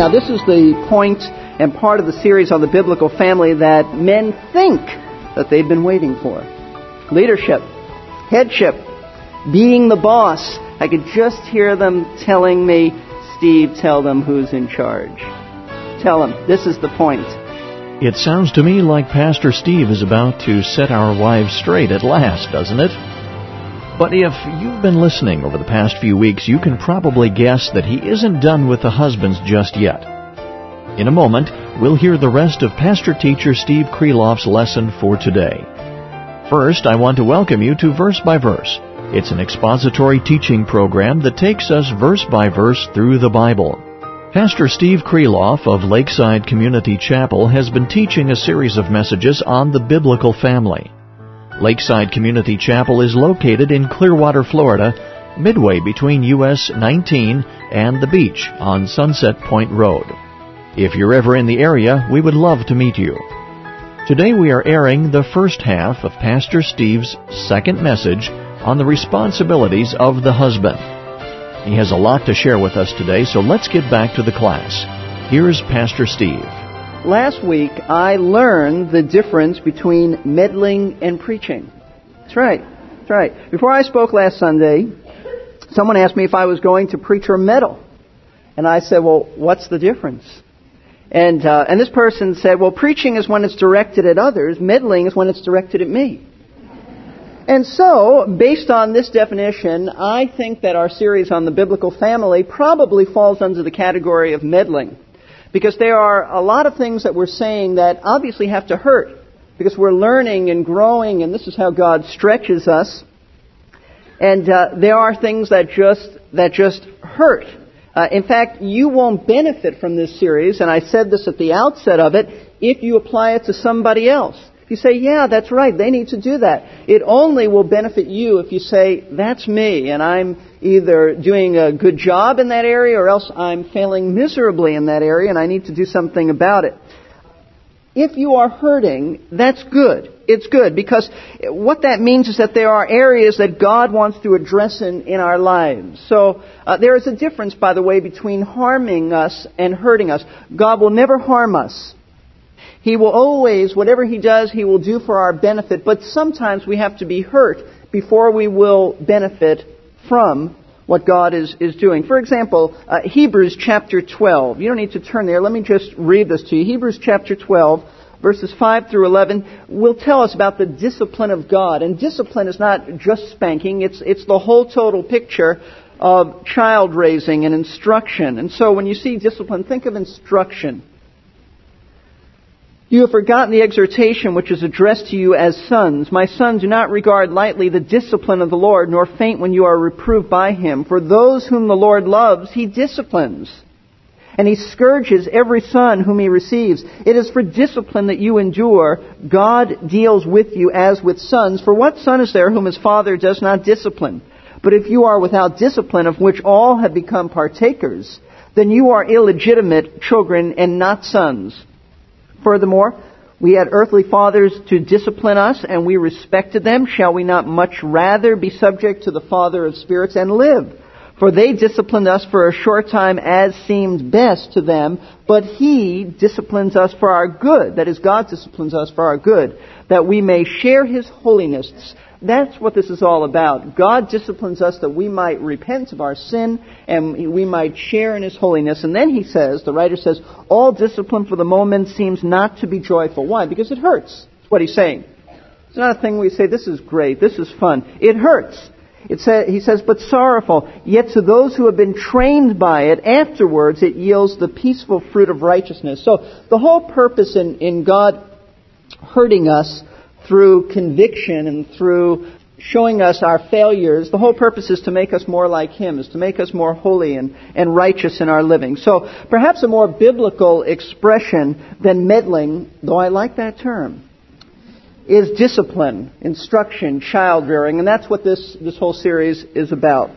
Now, this is the point and part of the series on the biblical family that men think that they've been waiting for. Leadership, headship, being the boss. I could just hear them telling me, Steve, tell them who's in charge. Tell them, this is the point. It sounds to me like Pastor Steve is about to set our wives straight at last, doesn't it? But if you've been listening over the past few weeks, you can probably guess that he isn't done with the husbands just yet. In a moment, we'll hear the rest of Pastor Teacher Steve Kreloff's lesson for today. First, I want to welcome you to Verse by Verse. It's an expository teaching program that takes us verse by verse through the Bible. Pastor Steve Kreloff of Lakeside Community Chapel has been teaching a series of messages on the biblical family. Lakeside Community Chapel is located in Clearwater, Florida, midway between US 19 and the beach on Sunset Point Road. If you're ever in the area, we would love to meet you. Today we are airing the first half of Pastor Steve's second message on the responsibilities of the husband. He has a lot to share with us today, so let's get back to the class. Here's Pastor Steve. Last week, I learned the difference between meddling and preaching. That's right. That's right. Before I spoke last Sunday, someone asked me if I was going to preach or meddle. And I said, well, what's the difference? And, uh, and this person said, well, preaching is when it's directed at others, meddling is when it's directed at me. And so, based on this definition, I think that our series on the biblical family probably falls under the category of meddling. Because there are a lot of things that we're saying that obviously have to hurt. Because we're learning and growing, and this is how God stretches us. And uh, there are things that just that just hurt. Uh, in fact, you won't benefit from this series, and I said this at the outset of it, if you apply it to somebody else. You say, yeah, that's right, they need to do that. It only will benefit you if you say, that's me, and I'm either doing a good job in that area or else I'm failing miserably in that area and I need to do something about it. If you are hurting, that's good. It's good because what that means is that there are areas that God wants to address in, in our lives. So uh, there is a difference, by the way, between harming us and hurting us. God will never harm us. He will always, whatever He does, He will do for our benefit. But sometimes we have to be hurt before we will benefit from what God is, is doing. For example, uh, Hebrews chapter 12. You don't need to turn there. Let me just read this to you. Hebrews chapter 12, verses 5 through 11, will tell us about the discipline of God. And discipline is not just spanking, it's, it's the whole total picture of child raising and instruction. And so when you see discipline, think of instruction. You have forgotten the exhortation which is addressed to you as sons. My sons, do not regard lightly the discipline of the Lord, nor faint when you are reproved by him. For those whom the Lord loves, he disciplines. And he scourges every son whom he receives. It is for discipline that you endure. God deals with you as with sons. For what son is there whom his father does not discipline? But if you are without discipline, of which all have become partakers, then you are illegitimate children and not sons. Furthermore, we had earthly fathers to discipline us, and we respected them. Shall we not much rather be subject to the Father of spirits and live? For they disciplined us for a short time as seemed best to them, but He disciplines us for our good. That is, God disciplines us for our good, that we may share His holiness. That's what this is all about. God disciplines us that we might repent of our sin and we might share in His holiness. And then he says, the writer says, all discipline for the moment seems not to be joyful. Why? Because it hurts. That's what he's saying. It's not a thing we say, this is great, this is fun. It hurts. He says, but sorrowful. Yet to those who have been trained by it, afterwards it yields the peaceful fruit of righteousness. So the whole purpose in, in God hurting us through conviction and through showing us our failures, the whole purpose is to make us more like Him, is to make us more holy and, and righteous in our living. So perhaps a more biblical expression than meddling, though I like that term, is discipline, instruction, child rearing, and that's what this, this whole series is about.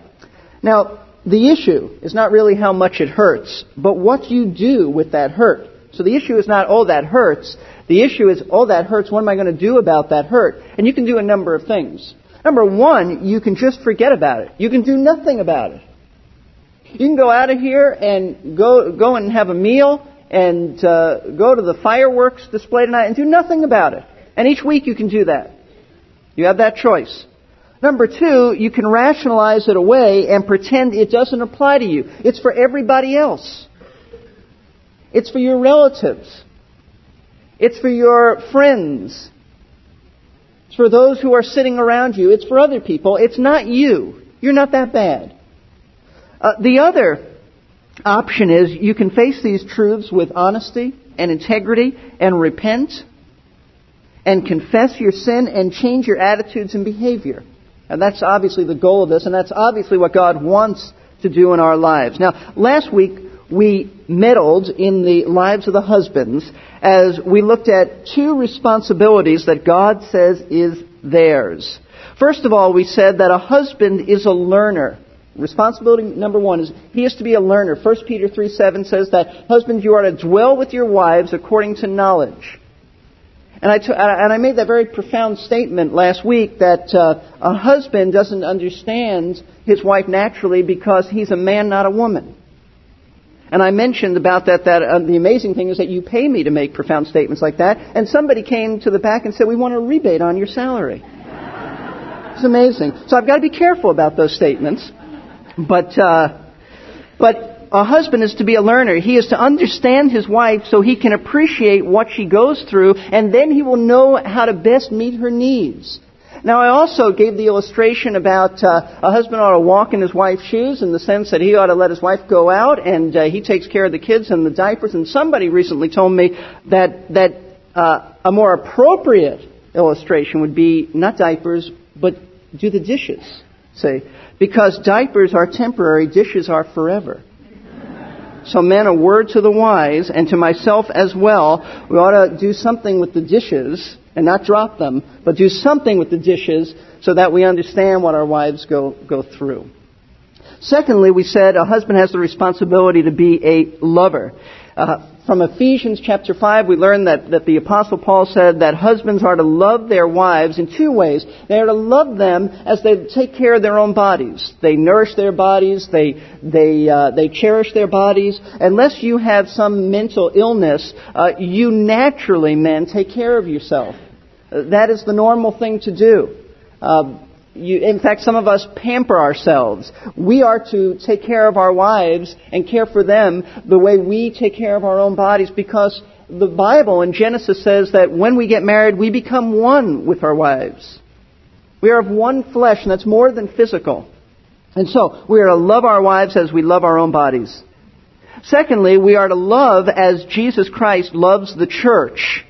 Now, the issue is not really how much it hurts, but what you do with that hurt. So the issue is not, oh, that hurts. The issue is, oh, that hurts. What am I going to do about that hurt? And you can do a number of things. Number one, you can just forget about it. You can do nothing about it. You can go out of here and go, go and have a meal and uh, go to the fireworks display tonight and do nothing about it. And each week you can do that. You have that choice. Number two, you can rationalize it away and pretend it doesn't apply to you. It's for everybody else. It's for your relatives. It's for your friends. It's for those who are sitting around you. It's for other people. It's not you. You're not that bad. Uh, the other option is you can face these truths with honesty and integrity and repent and confess your sin and change your attitudes and behavior. And that's obviously the goal of this, and that's obviously what God wants to do in our lives. Now, last week we meddled in the lives of the husbands as we looked at two responsibilities that God says is theirs. First of all, we said that a husband is a learner. Responsibility number one is he is to be a learner. 1 Peter 3 7 says that husbands, you are to dwell with your wives according to knowledge. And I, t- and I made that very profound statement last week that uh, a husband doesn't understand his wife naturally because he's a man, not a woman. And I mentioned about that that uh, the amazing thing is that you pay me to make profound statements like that, and somebody came to the back and said, "We want a rebate on your salary." It's amazing. So I've got to be careful about those statements, but uh, but a husband is to be a learner. He is to understand his wife so he can appreciate what she goes through, and then he will know how to best meet her needs. Now, I also gave the illustration about uh, a husband ought to walk in his wife's shoes in the sense that he ought to let his wife go out and uh, he takes care of the kids and the diapers. And somebody recently told me that that uh, a more appropriate illustration would be not diapers, but do the dishes. Say, because diapers are temporary, dishes are forever. So, men, a word to the wise, and to myself as well. We ought to do something with the dishes and not drop them, but do something with the dishes so that we understand what our wives go, go through. Secondly, we said a husband has the responsibility to be a lover. Uh, from Ephesians chapter 5, we learn that, that the Apostle Paul said that husbands are to love their wives in two ways. They are to love them as they take care of their own bodies. They nourish their bodies, they, they, uh, they cherish their bodies. Unless you have some mental illness, uh, you naturally, men, take care of yourself. Uh, that is the normal thing to do. Uh, you, in fact, some of us pamper ourselves. We are to take care of our wives and care for them the way we take care of our own bodies because the Bible in Genesis says that when we get married, we become one with our wives. We are of one flesh, and that's more than physical. And so, we are to love our wives as we love our own bodies. Secondly, we are to love as Jesus Christ loves the church.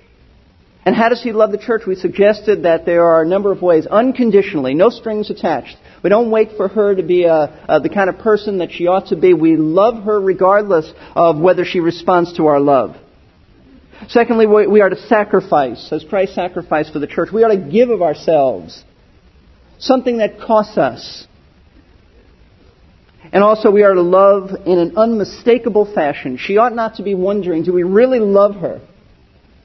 And how does he love the church? We suggested that there are a number of ways, unconditionally, no strings attached. We don't wait for her to be a, uh, a, uh, the kind of person that she ought to be. We love her regardless of whether she responds to our love. Secondly, we are to sacrifice, as Christ sacrificed for the church. We are to give of ourselves, something that costs us. And also, we are to love in an unmistakable fashion. She ought not to be wondering, do we really love her?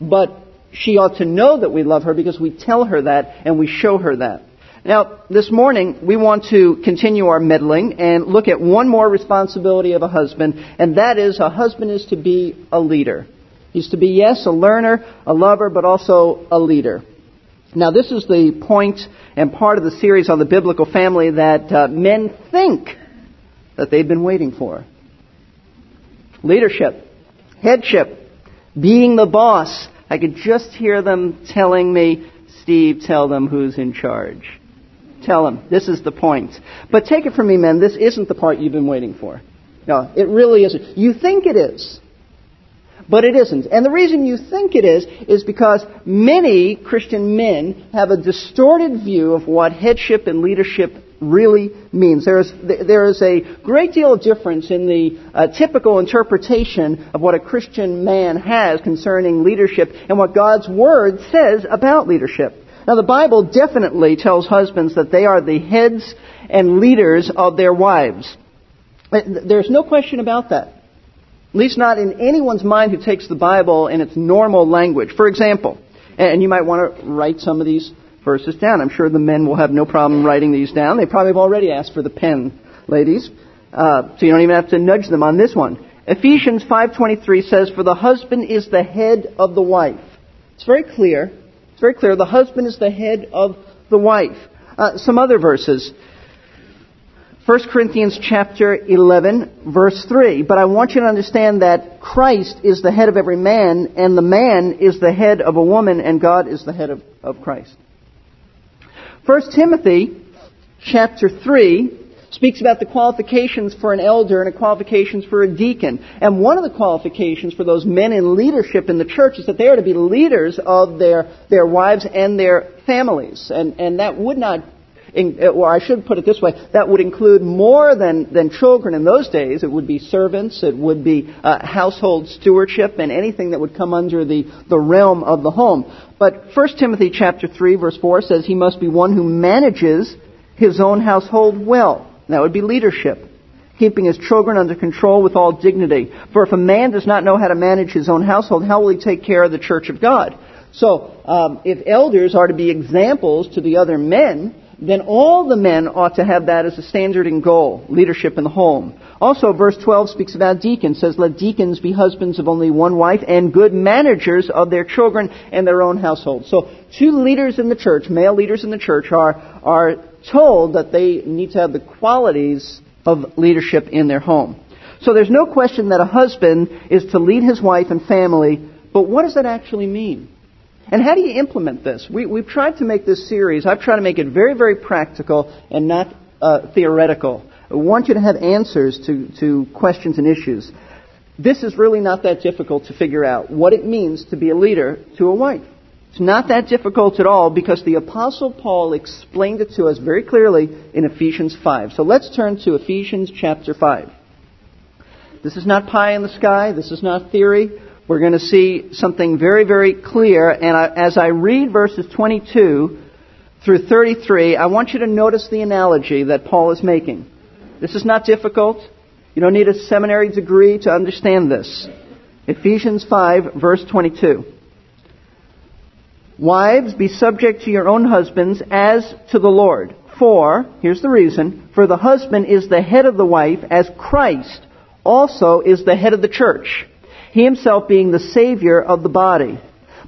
But she ought to know that we love her because we tell her that and we show her that. Now, this morning, we want to continue our meddling and look at one more responsibility of a husband, and that is a husband is to be a leader. He's to be, yes, a learner, a lover, but also a leader. Now, this is the point and part of the series on the biblical family that uh, men think that they've been waiting for. Leadership, headship, being the boss, I could just hear them telling me, Steve, tell them who's in charge. Tell them. This is the point. But take it from me, men, this isn't the part you've been waiting for. No, it really isn't. You think it is. But it isn't. And the reason you think it is, is because many Christian men have a distorted view of what headship and leadership really means. There is, there is a great deal of difference in the uh, typical interpretation of what a Christian man has concerning leadership and what God's Word says about leadership. Now, the Bible definitely tells husbands that they are the heads and leaders of their wives. There's no question about that. At least not in anyone's mind who takes the Bible in its normal language. For example, and you might want to write some of these verses down. I'm sure the men will have no problem writing these down. They probably have already asked for the pen, ladies. Uh, so you don't even have to nudge them on this one. Ephesians 5:23 says, "For the husband is the head of the wife." It's very clear. It's very clear. The husband is the head of the wife. Uh, some other verses. 1 Corinthians chapter 11, verse 3. But I want you to understand that Christ is the head of every man, and the man is the head of a woman, and God is the head of, of Christ. 1 Timothy chapter 3 speaks about the qualifications for an elder and the qualifications for a deacon. And one of the qualifications for those men in leadership in the church is that they are to be leaders of their, their wives and their families. And, and that would not or I should put it this way, that would include more than, than children in those days. It would be servants, it would be uh, household stewardship, and anything that would come under the, the realm of the home. But 1 Timothy chapter 3 verse 4 says he must be one who manages his own household well. That would be leadership. Keeping his children under control with all dignity. For if a man does not know how to manage his own household, how will he take care of the church of God? So, um, if elders are to be examples to the other men, then all the men ought to have that as a standard and goal, leadership in the home. Also, verse 12 speaks about deacons, says, let deacons be husbands of only one wife and good managers of their children and their own household. So, two leaders in the church, male leaders in the church, are, are told that they need to have the qualities of leadership in their home. So there's no question that a husband is to lead his wife and family, but what does that actually mean? And how do you implement this? We, have tried to make this series, I've tried to make it very, very practical and not uh, theoretical. I want you to have answers to, to questions and issues. This is really not that difficult to figure out what it means to be a leader to a wife. It's not that difficult at all because the Apostle Paul explained it to us very clearly in Ephesians 5. So let's turn to Ephesians chapter 5. This is not pie in the sky. This is not theory we're going to see something very, very clear. And as I read verses 22 through 33, I want you to notice the analogy that Paul is making. This is not difficult. You don't need a seminary degree to understand this. Ephesians 5, verse 22. Wives, be subject to your own husbands as to the Lord. For, here's the reason, for the husband is the head of the wife, as Christ also is the head of the church he himself being the Savior of the body.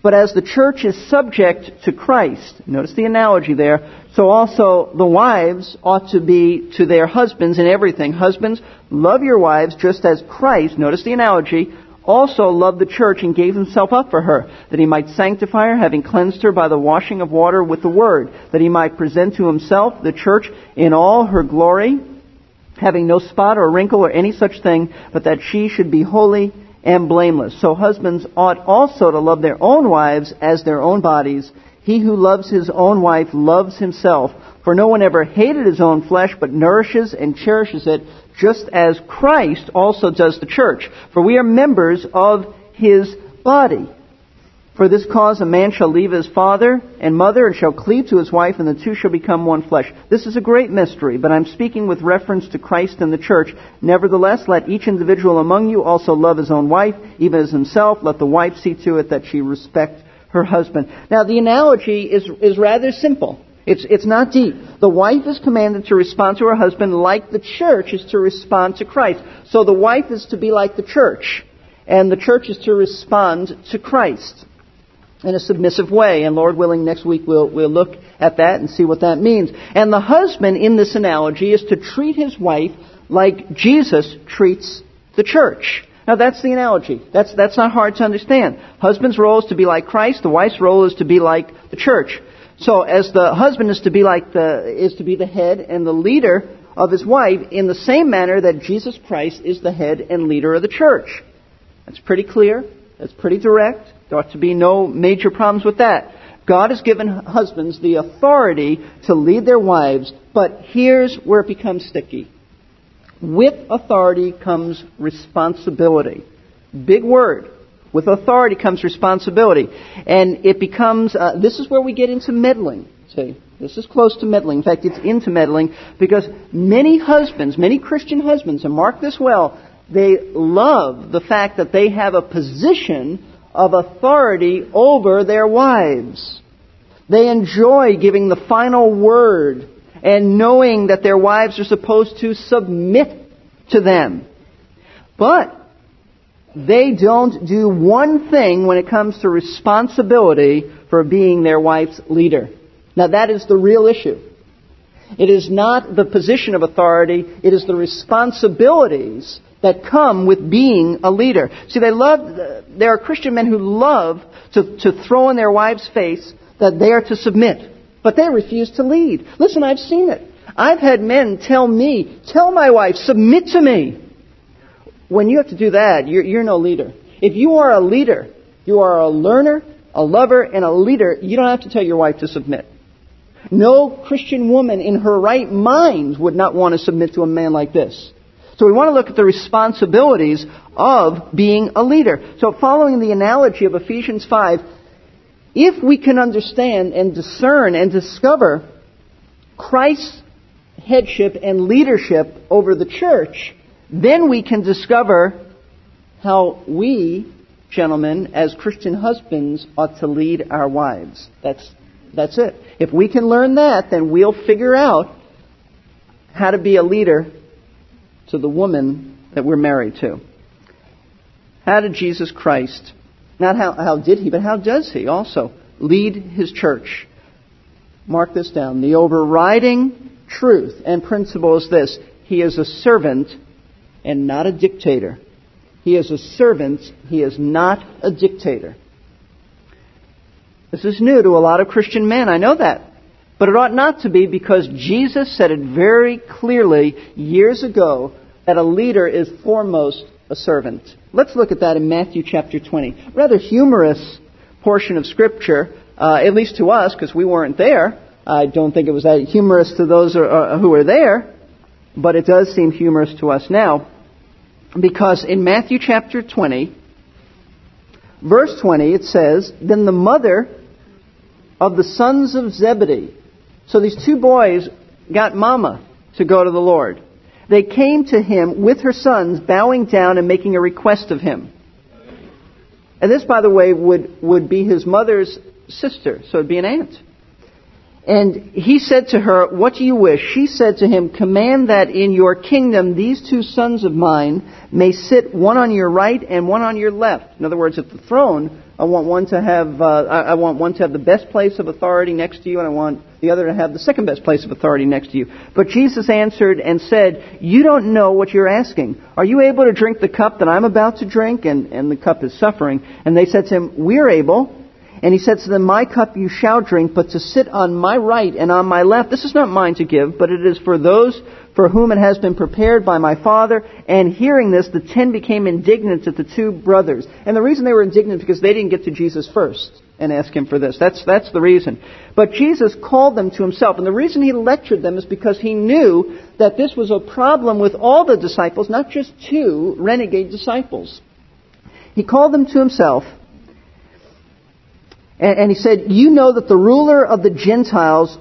But as the church is subject to Christ, notice the analogy there, so also the wives ought to be to their husbands in everything. Husbands, love your wives just as Christ, notice the analogy, also loved the church and gave himself up for her, that he might sanctify her, having cleansed her by the washing of water with the word, that he might present to himself the church in all her glory, having no spot or wrinkle or any such thing, but that she should be holy and blameless. So husbands ought also to love their own wives as their own bodies. He who loves his own wife loves himself. For no one ever hated his own flesh, but nourishes and cherishes it, just as Christ also does the church. For we are members of his body. For this cause a man shall leave his father and mother and shall cleave to his wife, and the two shall become one flesh. This is a great mystery, but I'm speaking with reference to Christ and the church. Nevertheless, let each individual among you also love his own wife, even as himself. Let the wife see to it that she respect her husband. Now, the analogy is, is rather simple. It's, it's not deep. The wife is commanded to respond to her husband like the church is to respond to Christ. So the wife is to be like the church, and the church is to respond to Christ in a submissive way. And Lord willing, next week we'll, we'll look at that and see what that means. And the husband in this analogy is to treat his wife like Jesus treats the church. Now that's the analogy. That's, that's not hard to understand. Husband's role is to be like Christ, the wife's role is to be like the church. So as the husband is to be like the, is to be the head and the leader of his wife in the same manner that Jesus Christ is the head and leader of the church. That's pretty clear. That's pretty direct. There ought to be no major problems with that. God has given husbands the authority to lead their wives, but here's where it becomes sticky. With authority comes responsibility. Big word. With authority comes responsibility. And it becomes, uh, this is where we get into meddling. See, this is close to meddling. In fact, it's into meddling because many husbands, many Christian husbands, and mark this well, they love the fact that they have a position of authority over their wives. They enjoy giving the final word and knowing that their wives are supposed to submit to them. But they don't do one thing when it comes to responsibility for being their wife's leader. Now that is the real issue. It is not the position of authority, it is the responsibilities that come with being a leader. See, they love, there are Christian men who love to, to throw in their wife's face that they are to submit, but they refuse to lead. Listen, I've seen it. I've had men tell me, tell my wife, submit to me. When you have to do that, you're, you're no leader. If you are a leader, you are a learner, a lover, and a leader, you don't have to tell your wife to submit. No Christian woman in her right mind would not want to submit to a man like this. So we want to look at the responsibilities of being a leader. So following the analogy of Ephesians 5, if we can understand and discern and discover Christ's headship and leadership over the church, then we can discover how we, gentlemen, as Christian husbands, ought to lead our wives. That's, that's it. If we can learn that, then we'll figure out how to be a leader to the woman that we're married to. How did Jesus Christ, not how, how did he, but how does he also lead his church? Mark this down. The overriding truth and principle is this. He is a servant and not a dictator. He is a servant. He is not a dictator. This is new to a lot of Christian men. I know that. But it ought not to be because Jesus said it very clearly years ago that a leader is foremost a servant. Let's look at that in Matthew chapter 20. Rather humorous portion of Scripture, uh, at least to us, because we weren't there. I don't think it was that humorous to those uh, who were there but it does seem humorous to us now because in Matthew chapter 20, verse 20, it says, Then the mother of the sons of Zebedee, so these two boys got mama to go to the Lord. They came to him with her sons, bowing down and making a request of him. And this, by the way, would, would be his mother's sister, so it'd be an aunt. And he said to her, What do you wish? She said to him, Command that in your kingdom these two sons of mine may sit one on your right and one on your left. In other words, at the throne, I want one to have, uh, I want one to have the best place of authority next to you, and I want the other to have the second best place of authority next to you. But Jesus answered and said, You don't know what you're asking. Are you able to drink the cup that I'm about to drink? And, and the cup is suffering. And they said to him, We're able. And he said to them, My cup you shall drink, but to sit on my right and on my left, this is not mine to give, but it is for those for whom it has been prepared by my Father. And hearing this, the ten became indignant at the two brothers. And the reason they were indignant because they didn't get to Jesus first and ask him for this. That's, that's the reason. But Jesus called them to himself. And the reason he lectured them is because he knew that this was a problem with all the disciples, not just two renegade disciples. He called them to himself and, and he said, You know that the ruler of the Gentiles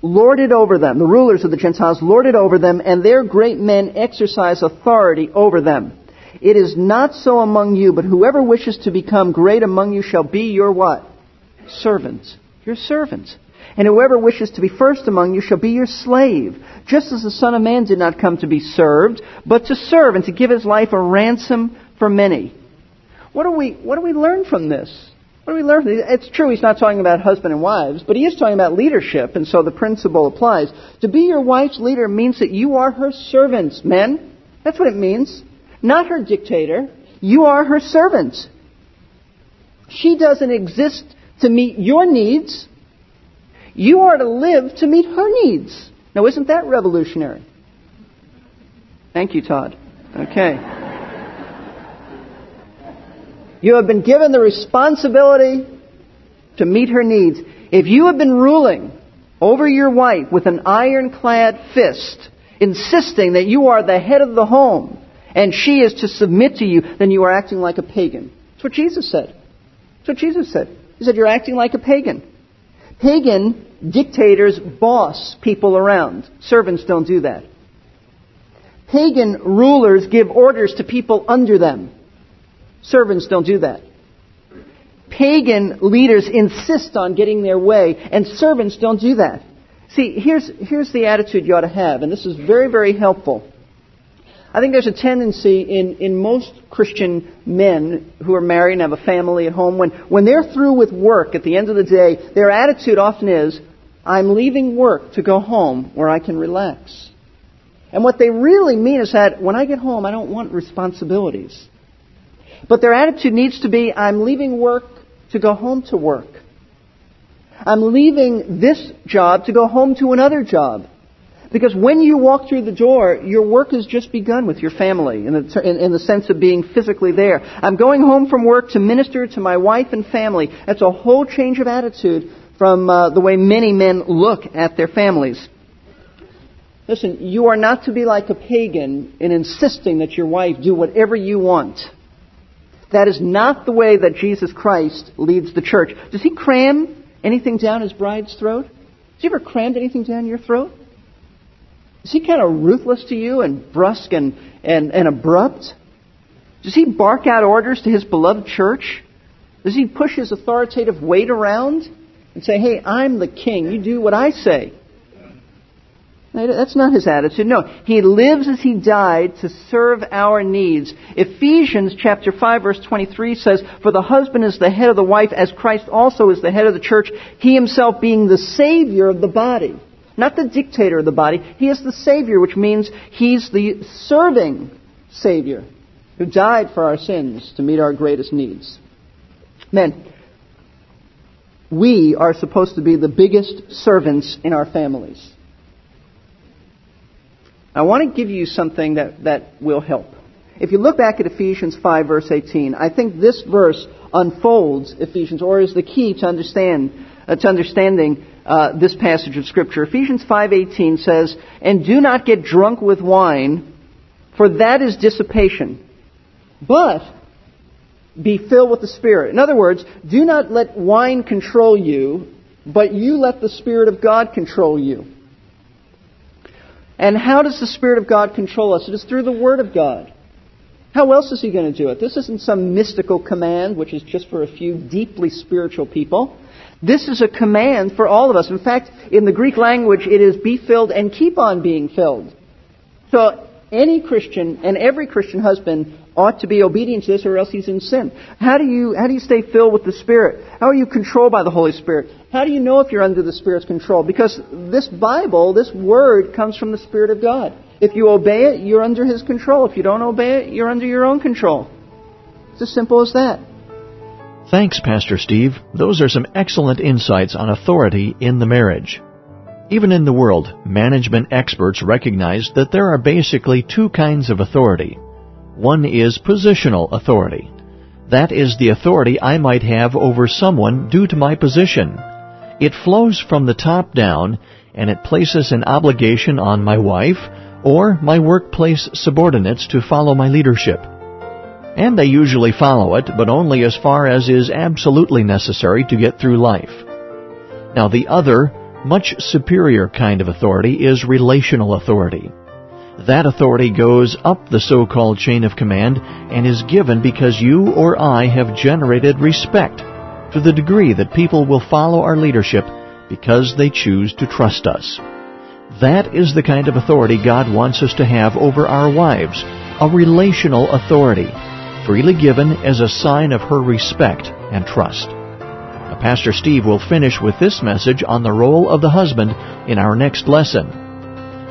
lorded over them, the rulers of the Gentiles lorded over them, and their great men exercise authority over them. It is not so among you, but whoever wishes to become great among you shall be your what? Servant. Your servants. And whoever wishes to be first among you shall be your slave, just as the Son of Man did not come to be served, but to serve and to give his life a ransom for many. What do we, what do we learn from this? What do we learn? It's true he's not talking about husband and wives, but he is talking about leadership, and so the principle applies. To be your wife's leader means that you are her servants, men. That's what it means. Not her dictator. You are her servant. She doesn't exist to meet your needs. You are to live to meet her needs. Now, isn't that revolutionary? Thank you, Todd. Okay. You have been given the responsibility to meet her needs. If you have been ruling over your wife with an ironclad fist, insisting that you are the head of the home and she is to submit to you, then you are acting like a pagan. That's what Jesus said. That's what Jesus said. He said, You're acting like a pagan. Pagan dictators boss people around. Servants don't do that. Pagan rulers give orders to people under them. Servants don't do that. Pagan leaders insist on getting their way, and servants don't do that. See, here's, here's the attitude you ought to have, and this is very, very helpful. I think there's a tendency in, in most Christian men who are married and have a family at home, when, when they're through with work at the end of the day, their attitude often is, I'm leaving work to go home where I can relax. And what they really mean is that when I get home, I don't want responsibilities. But their attitude needs to be, I'm leaving work to go home to work. I'm leaving this job to go home to another job. Because when you walk through the door, your work has just begun with your family in the, in, in the, sense of being physically there. I'm going home from work to minister to my wife and family. That's a whole change of attitude from uh, the way many men look at their families. Listen, you are not to be like a pagan in insisting that your wife do whatever you want. That is not the way that Jesus Christ leads the church. Does he cram anything down his bride's throat? Has he ever crammed anything down your throat? Is he kind of ruthless to you and brusque and, and, and abrupt? Does he bark out orders to his beloved church? Does he push his authoritative weight around and say, hey, I'm the king, you do what I say? That's not his attitude. No, he lives as he died to serve our needs. Ephesians chapter 5 verse 23 says, For the husband is the head of the wife as Christ also is the head of the church, he himself being the savior of the body. Not the dictator of the body. He is the savior, which means he's the serving savior who died for our sins to meet our greatest needs. Men, we are supposed to be the biggest servants in our families. I want to give you something that, that will help. If you look back at Ephesians 5 verse 18, I think this verse unfolds Ephesians, or is the key to understand, uh, to understanding uh, this passage of Scripture. Ephesians 5.18 says, And do not get drunk with wine, for that is dissipation. But be filled with the Spirit. In other words, do not let wine control you, but you let the Spirit of God control you. And how does the Spirit of God control us? It is through the Word of God. How else is He going to do it? This isn't some mystical command, which is just for a few deeply spiritual people. This is a command for all of us. In fact, in the Greek language, it is be filled and keep on being filled. So any Christian and every Christian husband ought to be obedient to this or else he's in sin. How do you, how do you stay filled with the Spirit? How are you controlled by the Holy Spirit? How do you know if you're under the Spirit's control? Because this Bible, this Word, comes from the Spirit of God. If you obey it, you're under His control. If you don't obey it, you're under your own control. It's as simple as that. Thanks, Pastor Steve. Those are some excellent insights on authority in the marriage. Even in the world, management experts recognize that there are basically two kinds of authority. One is positional authority. That is the authority I might have over someone due to my position. It flows from the top down and it places an obligation on my wife or my workplace subordinates to follow my leadership. And they usually follow it, but only as far as is absolutely necessary to get through life. Now the other, much superior kind of authority is relational authority. That authority goes up the so-called chain of command and is given because you or I have generated respect to the degree that people will follow our leadership because they choose to trust us. That is the kind of authority God wants us to have over our wives, a relational authority, freely given as a sign of her respect and trust. Pastor Steve will finish with this message on the role of the husband in our next lesson.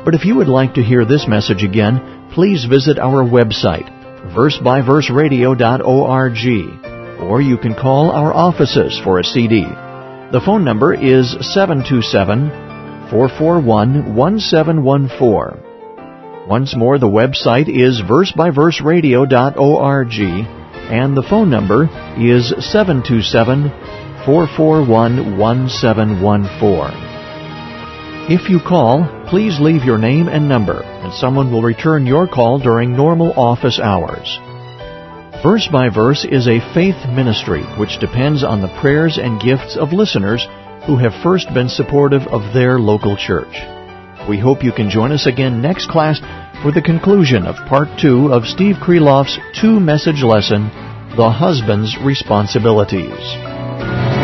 But if you would like to hear this message again, please visit our website, versebyverseradio.org, or you can call our offices for a CD. The phone number is 727 441 1714. Once more, the website is versebyverseradio.org, and the phone number is 727 441 1714. If you call, please leave your name and number, and someone will return your call during normal office hours. Verse by Verse is a faith ministry which depends on the prayers and gifts of listeners who have first been supportive of their local church. We hope you can join us again next class for the conclusion of part two of Steve Kreloff's two message lesson, The Husband's Responsibilities.